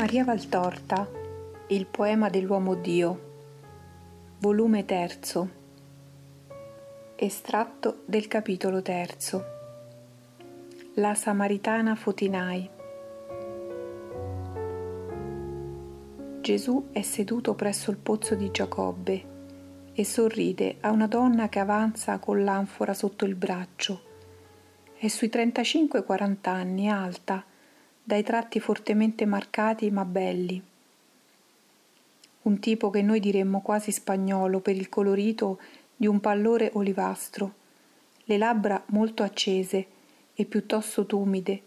Maria Valtorta, Il poema dell'uomo Dio, volume terzo, estratto del capitolo terzo. La Samaritana Fotinai. Gesù è seduto presso il pozzo di Giacobbe e sorride a una donna che avanza con l'anfora sotto il braccio. È sui 35-40 anni, alta, dai tratti fortemente marcati ma belli. Un tipo che noi diremmo quasi spagnolo per il colorito di un pallore olivastro, le labbra molto accese e piuttosto tumide,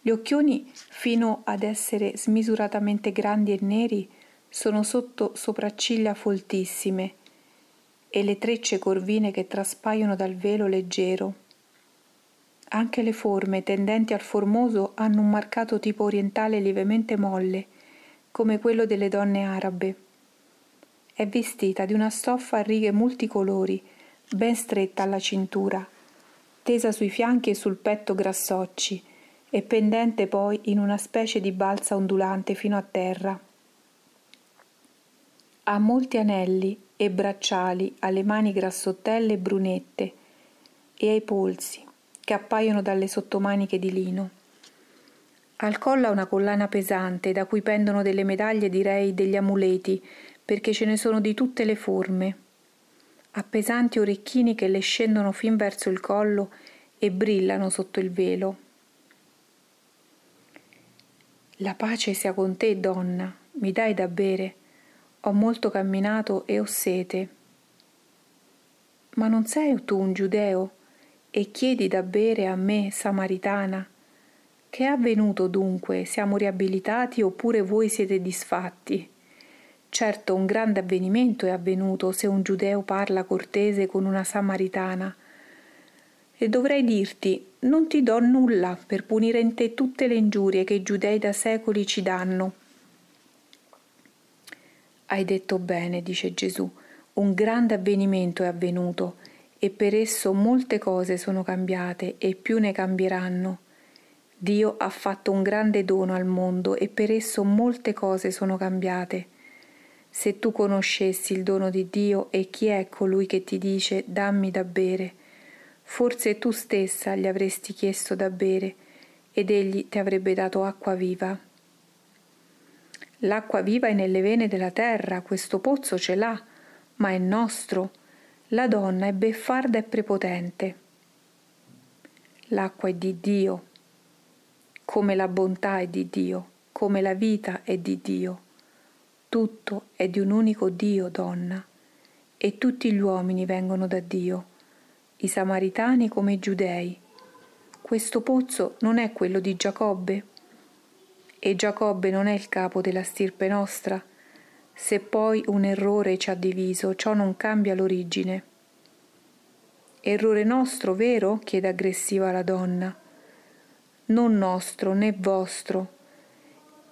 gli occhioni fino ad essere smisuratamente grandi e neri sono sotto sopracciglia foltissime e le trecce corvine che traspaiono dal velo leggero anche le forme tendenti al formoso hanno un marcato tipo orientale lievemente molle, come quello delle donne arabe. È vestita di una stoffa a righe multicolori, ben stretta alla cintura, tesa sui fianchi e sul petto grassocci e pendente poi in una specie di balza ondulante fino a terra. Ha molti anelli e bracciali alle mani grassottelle e brunette e ai polsi che appaiono dalle sottomaniche di lino. Al collo ha una collana pesante da cui pendono delle medaglie, direi degli amuleti, perché ce ne sono di tutte le forme. Ha pesanti orecchini che le scendono fin verso il collo e brillano sotto il velo. La pace sia con te, donna, mi dai da bere. Ho molto camminato e ho sete. Ma non sei tu un giudeo? E chiedi da bere a me, Samaritana. Che è avvenuto dunque? Siamo riabilitati oppure voi siete disfatti? Certo, un grande avvenimento è avvenuto se un giudeo parla cortese con una samaritana. E dovrei dirti, non ti do nulla per punire in te tutte le ingiurie che i giudei da secoli ci danno. Hai detto bene, dice Gesù, un grande avvenimento è avvenuto e per esso molte cose sono cambiate e più ne cambieranno. Dio ha fatto un grande dono al mondo e per esso molte cose sono cambiate. Se tu conoscessi il dono di Dio e chi è colui che ti dice dammi da bere, forse tu stessa gli avresti chiesto da bere ed egli ti avrebbe dato acqua viva. L'acqua viva è nelle vene della terra, questo pozzo ce l'ha, ma è nostro la donna è beffarda e prepotente. L'acqua è di Dio, come la bontà è di Dio, come la vita è di Dio. Tutto è di un unico Dio, donna, e tutti gli uomini vengono da Dio, i samaritani come i giudei. Questo pozzo non è quello di Giacobbe? E Giacobbe non è il capo della stirpe nostra? Se poi un errore ci ha diviso, ciò non cambia l'origine. Errore nostro, vero? chiede aggressiva la donna. Non nostro né vostro.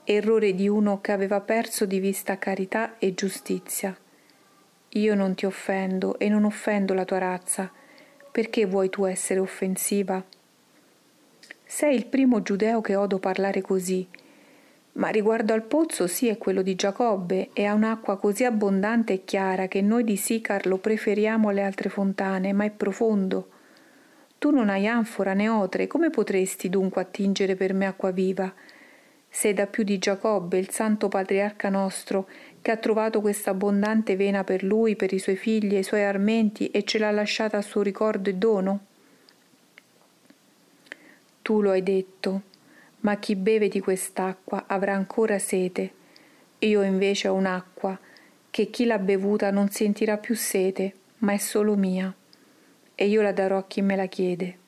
Errore di uno che aveva perso di vista carità e giustizia. Io non ti offendo e non offendo la tua razza. Perché vuoi tu essere offensiva? Sei il primo giudeo che odo parlare così ma riguardo al pozzo sì è quello di Giacobbe e ha un'acqua così abbondante e chiara che noi di Sicar lo preferiamo alle altre fontane, ma è profondo. Tu non hai anfora né otre, come potresti dunque attingere per me acqua viva? Sei da più di Giacobbe, il santo patriarca nostro, che ha trovato questa abbondante vena per lui, per i suoi figli e i suoi armenti e ce l'ha lasciata a suo ricordo e dono? Tu lo hai detto, ma chi beve di quest'acqua avrà ancora sete. Io invece ho un'acqua che chi l'ha bevuta non sentirà più sete, ma è solo mia, e io la darò a chi me la chiede.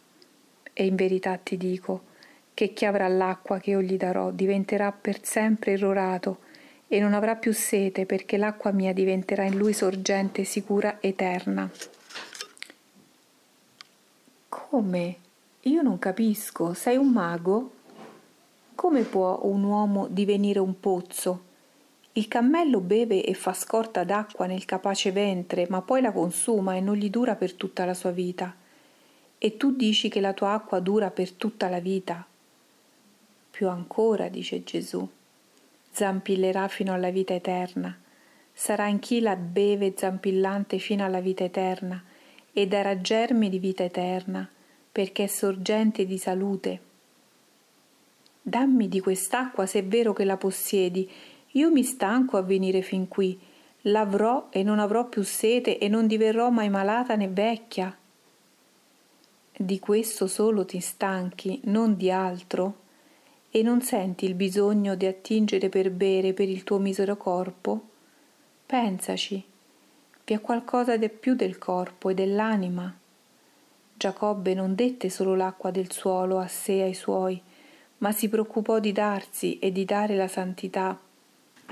E in verità ti dico che chi avrà l'acqua che io gli darò diventerà per sempre irrorato e non avrà più sete perché l'acqua mia diventerà in lui sorgente sicura eterna. Come? Io non capisco, sei un mago? Come può un uomo divenire un pozzo? Il cammello beve e fa scorta d'acqua nel capace ventre, ma poi la consuma e non gli dura per tutta la sua vita. E tu dici che la tua acqua dura per tutta la vita. Più ancora, dice Gesù. zampillerà fino alla vita eterna. Sarà in chi la beve zampillante fino alla vita eterna e darà germi di vita eterna, perché è sorgente di salute. Dammi di quest'acqua se è vero che la possiedi. Io mi stanco a venire fin qui. L'avrò e non avrò più sete e non diverrò mai malata né vecchia. Di questo solo ti stanchi, non di altro? E non senti il bisogno di attingere per bere per il tuo misero corpo? Pensaci, vi è qualcosa di più del corpo e dell'anima. Giacobbe non dette solo l'acqua del suolo a sé e ai suoi, ma si preoccupò di darsi e di dare la santità,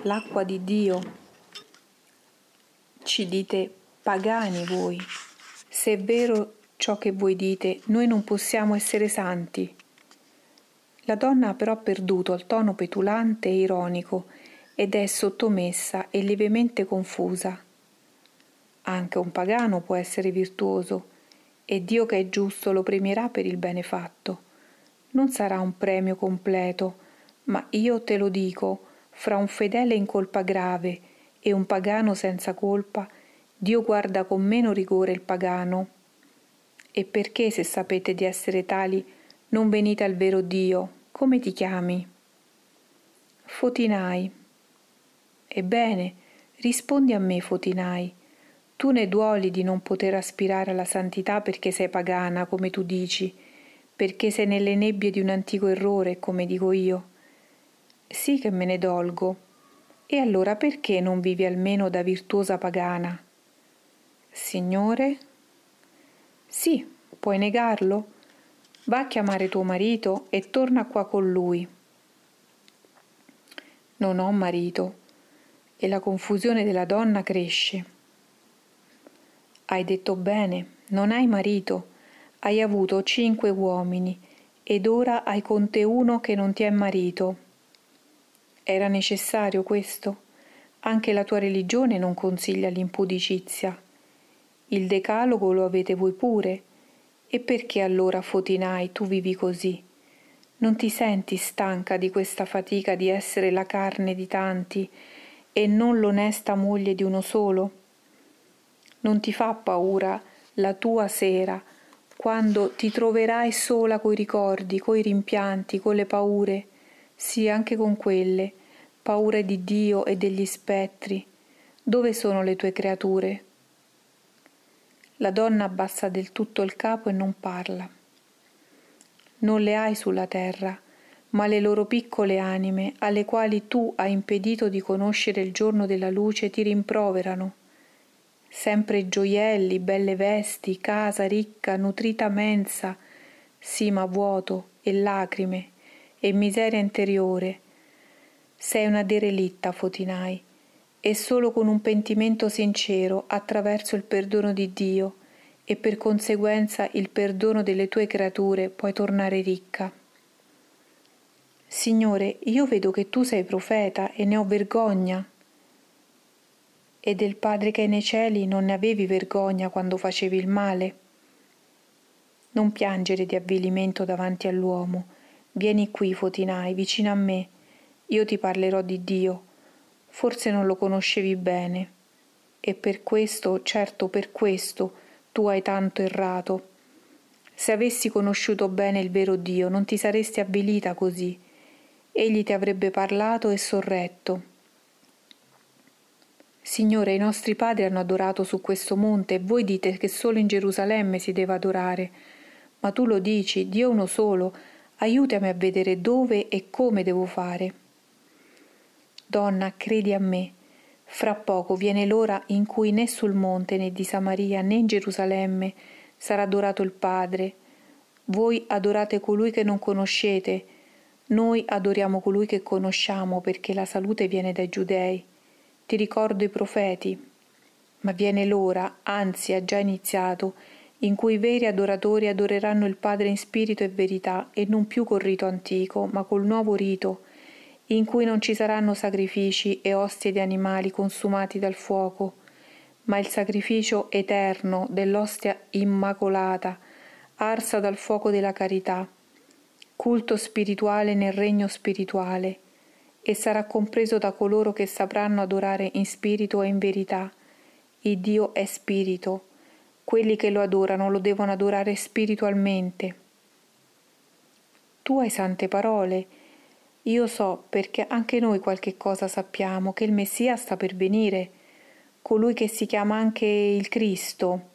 l'acqua di Dio. Ci dite pagani voi. Se è vero ciò che voi dite, noi non possiamo essere santi. La donna ha però perduto il tono petulante e ironico ed è sottomessa e lievemente confusa. Anche un pagano può essere virtuoso e Dio che è giusto lo premierà per il bene fatto. Non sarà un premio completo, ma io te lo dico, fra un fedele in colpa grave e un pagano senza colpa, Dio guarda con meno rigore il pagano e perché, se sapete di essere tali, non venite al vero Dio? Come ti chiami? Fotinai. Ebbene, rispondi a me, Fotinai. Tu ne duoli di non poter aspirare alla santità perché sei pagana, come tu dici, perché sei nelle nebbie di un antico errore, come dico io. Sì che me ne dolgo. E allora perché non vivi almeno da virtuosa pagana? Signore, sì, puoi negarlo? Va a chiamare tuo marito e torna qua con lui. Non ho marito e la confusione della donna cresce. Hai detto bene, non hai marito, hai avuto cinque uomini ed ora hai con te uno che non ti è marito. Era necessario questo? Anche la tua religione non consiglia l'impudicizia. Il decalogo lo avete voi pure. E perché allora, Fotinai, tu vivi così? Non ti senti stanca di questa fatica di essere la carne di tanti e non l'onesta moglie di uno solo? Non ti fa paura la tua sera, quando ti troverai sola coi ricordi, coi rimpianti, con le paure, sì anche con quelle, paure di Dio e degli spettri. Dove sono le tue creature? La donna abbassa del tutto il capo e non parla. Non le hai sulla terra, ma le loro piccole anime, alle quali tu hai impedito di conoscere il giorno della luce, ti rimproverano. Sempre gioielli, belle vesti, casa ricca, nutrita mensa, sì ma vuoto e lacrime e miseria interiore. Sei una derelitta, Fotinai, e solo con un pentimento sincero attraverso il perdono di Dio e per conseguenza il perdono delle tue creature puoi tornare ricca. Signore, io vedo che tu sei profeta e ne ho vergogna. E del Padre che è nei cieli non ne avevi vergogna quando facevi il male? Non piangere di avvilimento davanti all'uomo. Vieni qui, Fotinai, vicino a me. Io ti parlerò di Dio forse non lo conoscevi bene. E per questo, certo per questo, tu hai tanto errato. Se avessi conosciuto bene il vero Dio, non ti saresti avvilita così. Egli ti avrebbe parlato e sorretto. Signore, i nostri padri hanno adorato su questo monte e voi dite che solo in Gerusalemme si deve adorare. Ma tu lo dici, Dio uno solo, aiutami a vedere dove e come devo fare. Donna, credi a me. Fra poco viene l'ora in cui né sul monte né di Samaria né in Gerusalemme sarà adorato il Padre. Voi adorate colui che non conoscete, noi adoriamo colui che conosciamo perché la salute viene dai giudei. Ti ricordo i profeti. Ma viene l'ora, anzi ha già iniziato, in cui i veri adoratori adoreranno il Padre in spirito e verità e non più col rito antico, ma col nuovo rito in cui non ci saranno sacrifici e ostie di animali consumati dal fuoco, ma il sacrificio eterno dell'ostia immacolata, arsa dal fuoco della carità, culto spirituale nel regno spirituale, e sarà compreso da coloro che sapranno adorare in spirito e in verità. Il Dio è spirito. Quelli che lo adorano lo devono adorare spiritualmente. Tu hai sante parole. Io so perché anche noi qualche cosa sappiamo che il Messia sta per venire, colui che si chiama anche il Cristo.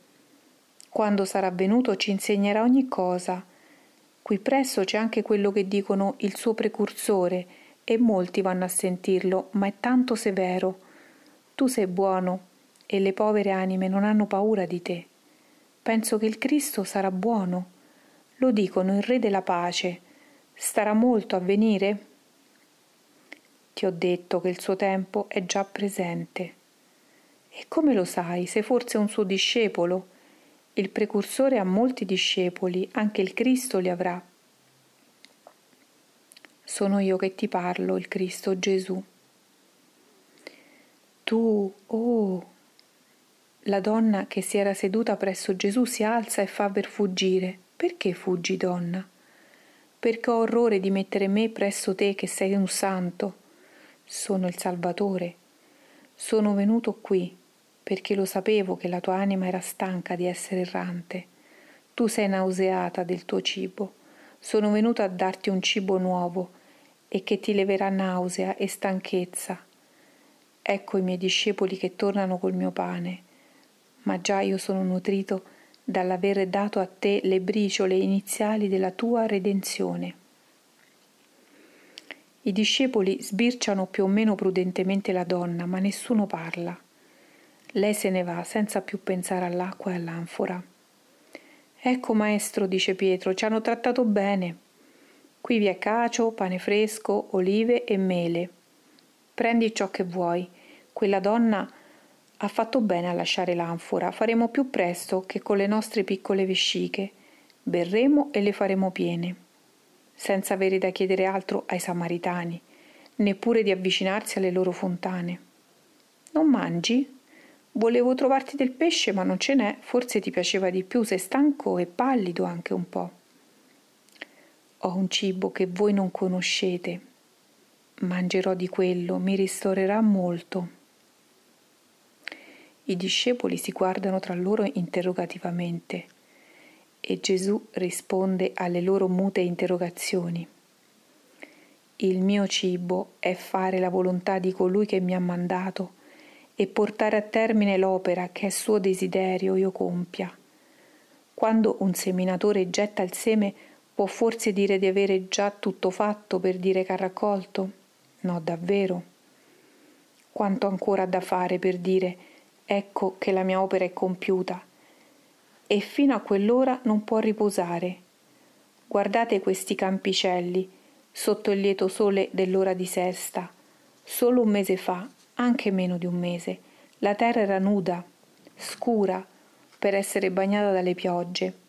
Quando sarà venuto ci insegnerà ogni cosa. Qui presso c'è anche quello che dicono il suo precursore, e molti vanno a sentirlo, ma è tanto severo. Tu sei buono e le povere anime non hanno paura di te. Penso che il Cristo sarà buono. Lo dicono il Re della pace. Starà molto a venire? Ti ho detto che il suo tempo è già presente. E come lo sai? Sei forse un suo discepolo? Il precursore ha molti discepoli, anche il Cristo li avrà. Sono io che ti parlo, il Cristo Gesù. Tu, oh! La donna che si era seduta presso Gesù si alza e fa per fuggire. Perché fuggi, donna? Perché ho orrore di mettere me presso te che sei un santo. Sono il Salvatore. Sono venuto qui perché lo sapevo che la tua anima era stanca di essere errante. Tu sei nauseata del tuo cibo sono venuto a darti un cibo nuovo e che ti leverà nausea e stanchezza. Ecco i miei discepoli che tornano col mio pane, ma già io sono nutrito dall'aver dato a te le briciole iniziali della tua redenzione. I discepoli sbirciano più o meno prudentemente la donna, ma nessuno parla. Lei se ne va senza più pensare all'acqua e all'anfora. Ecco, maestro, dice Pietro, ci hanno trattato bene. Qui vi è cacio, pane fresco, olive e mele. Prendi ciò che vuoi. Quella donna ha fatto bene a lasciare l'anfora. Faremo più presto che con le nostre piccole vesciche. Berremo e le faremo piene. Senza avere da chiedere altro ai samaritani, neppure di avvicinarsi alle loro fontane. Non mangi? Volevo trovarti del pesce, ma non ce n'è, forse ti piaceva di più, sei stanco e pallido anche un po'. Ho un cibo che voi non conoscete. Mangerò di quello, mi ristorerà molto. I discepoli si guardano tra loro interrogativamente e Gesù risponde alle loro mute interrogazioni. Il mio cibo è fare la volontà di colui che mi ha mandato e portare a termine l'opera che è suo desiderio io compia. Quando un seminatore getta il seme, può forse dire di avere già tutto fatto per dire che ha raccolto? No, davvero. Quanto ancora da fare per dire ecco che la mia opera è compiuta. E fino a quell'ora non può riposare. Guardate questi campicelli sotto il lieto sole dell'ora di sesta. Solo un mese fa anche meno di un mese. La terra era nuda, scura, per essere bagnata dalle piogge.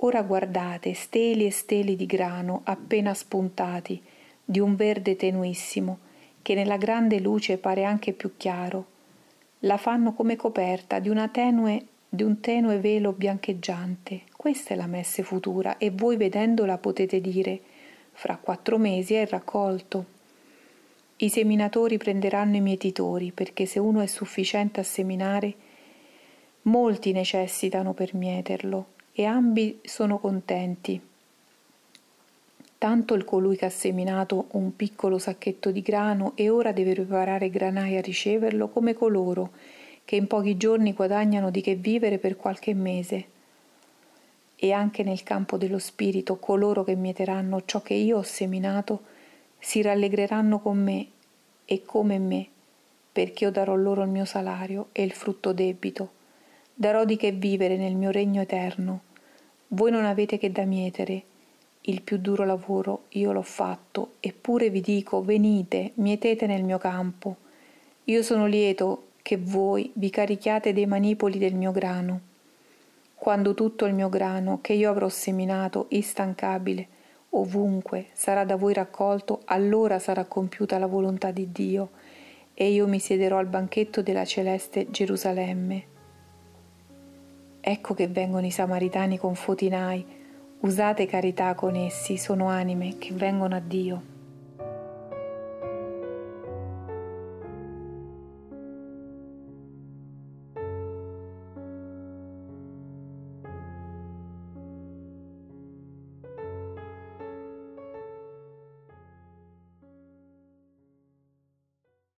Ora guardate steli e steli di grano appena spuntati, di un verde tenuissimo, che nella grande luce pare anche più chiaro. La fanno come coperta di, tenue, di un tenue velo biancheggiante. Questa è la messe futura e voi vedendola potete dire fra quattro mesi è raccolto. I seminatori prenderanno i mietitori, perché se uno è sufficiente a seminare, molti necessitano per mieterlo, e ambi sono contenti. Tanto il colui che ha seminato un piccolo sacchetto di grano e ora deve preparare granai a riceverlo, come coloro che in pochi giorni guadagnano di che vivere per qualche mese. E anche nel campo dello spirito coloro che mieteranno ciò che io ho seminato, si rallegreranno con me e come me, perché io darò loro il mio salario e il frutto debito. Darò di che vivere nel mio regno eterno. Voi non avete che da mietere. Il più duro lavoro io l'ho fatto, eppure vi dico, venite, mietete nel mio campo. Io sono lieto che voi vi carichiate dei manipoli del mio grano. Quando tutto il mio grano che io avrò seminato, instancabile, ovunque sarà da voi raccolto, allora sarà compiuta la volontà di Dio e io mi siederò al banchetto della celeste Gerusalemme. Ecco che vengono i samaritani con fotinai, usate carità con essi, sono anime che vengono a Dio.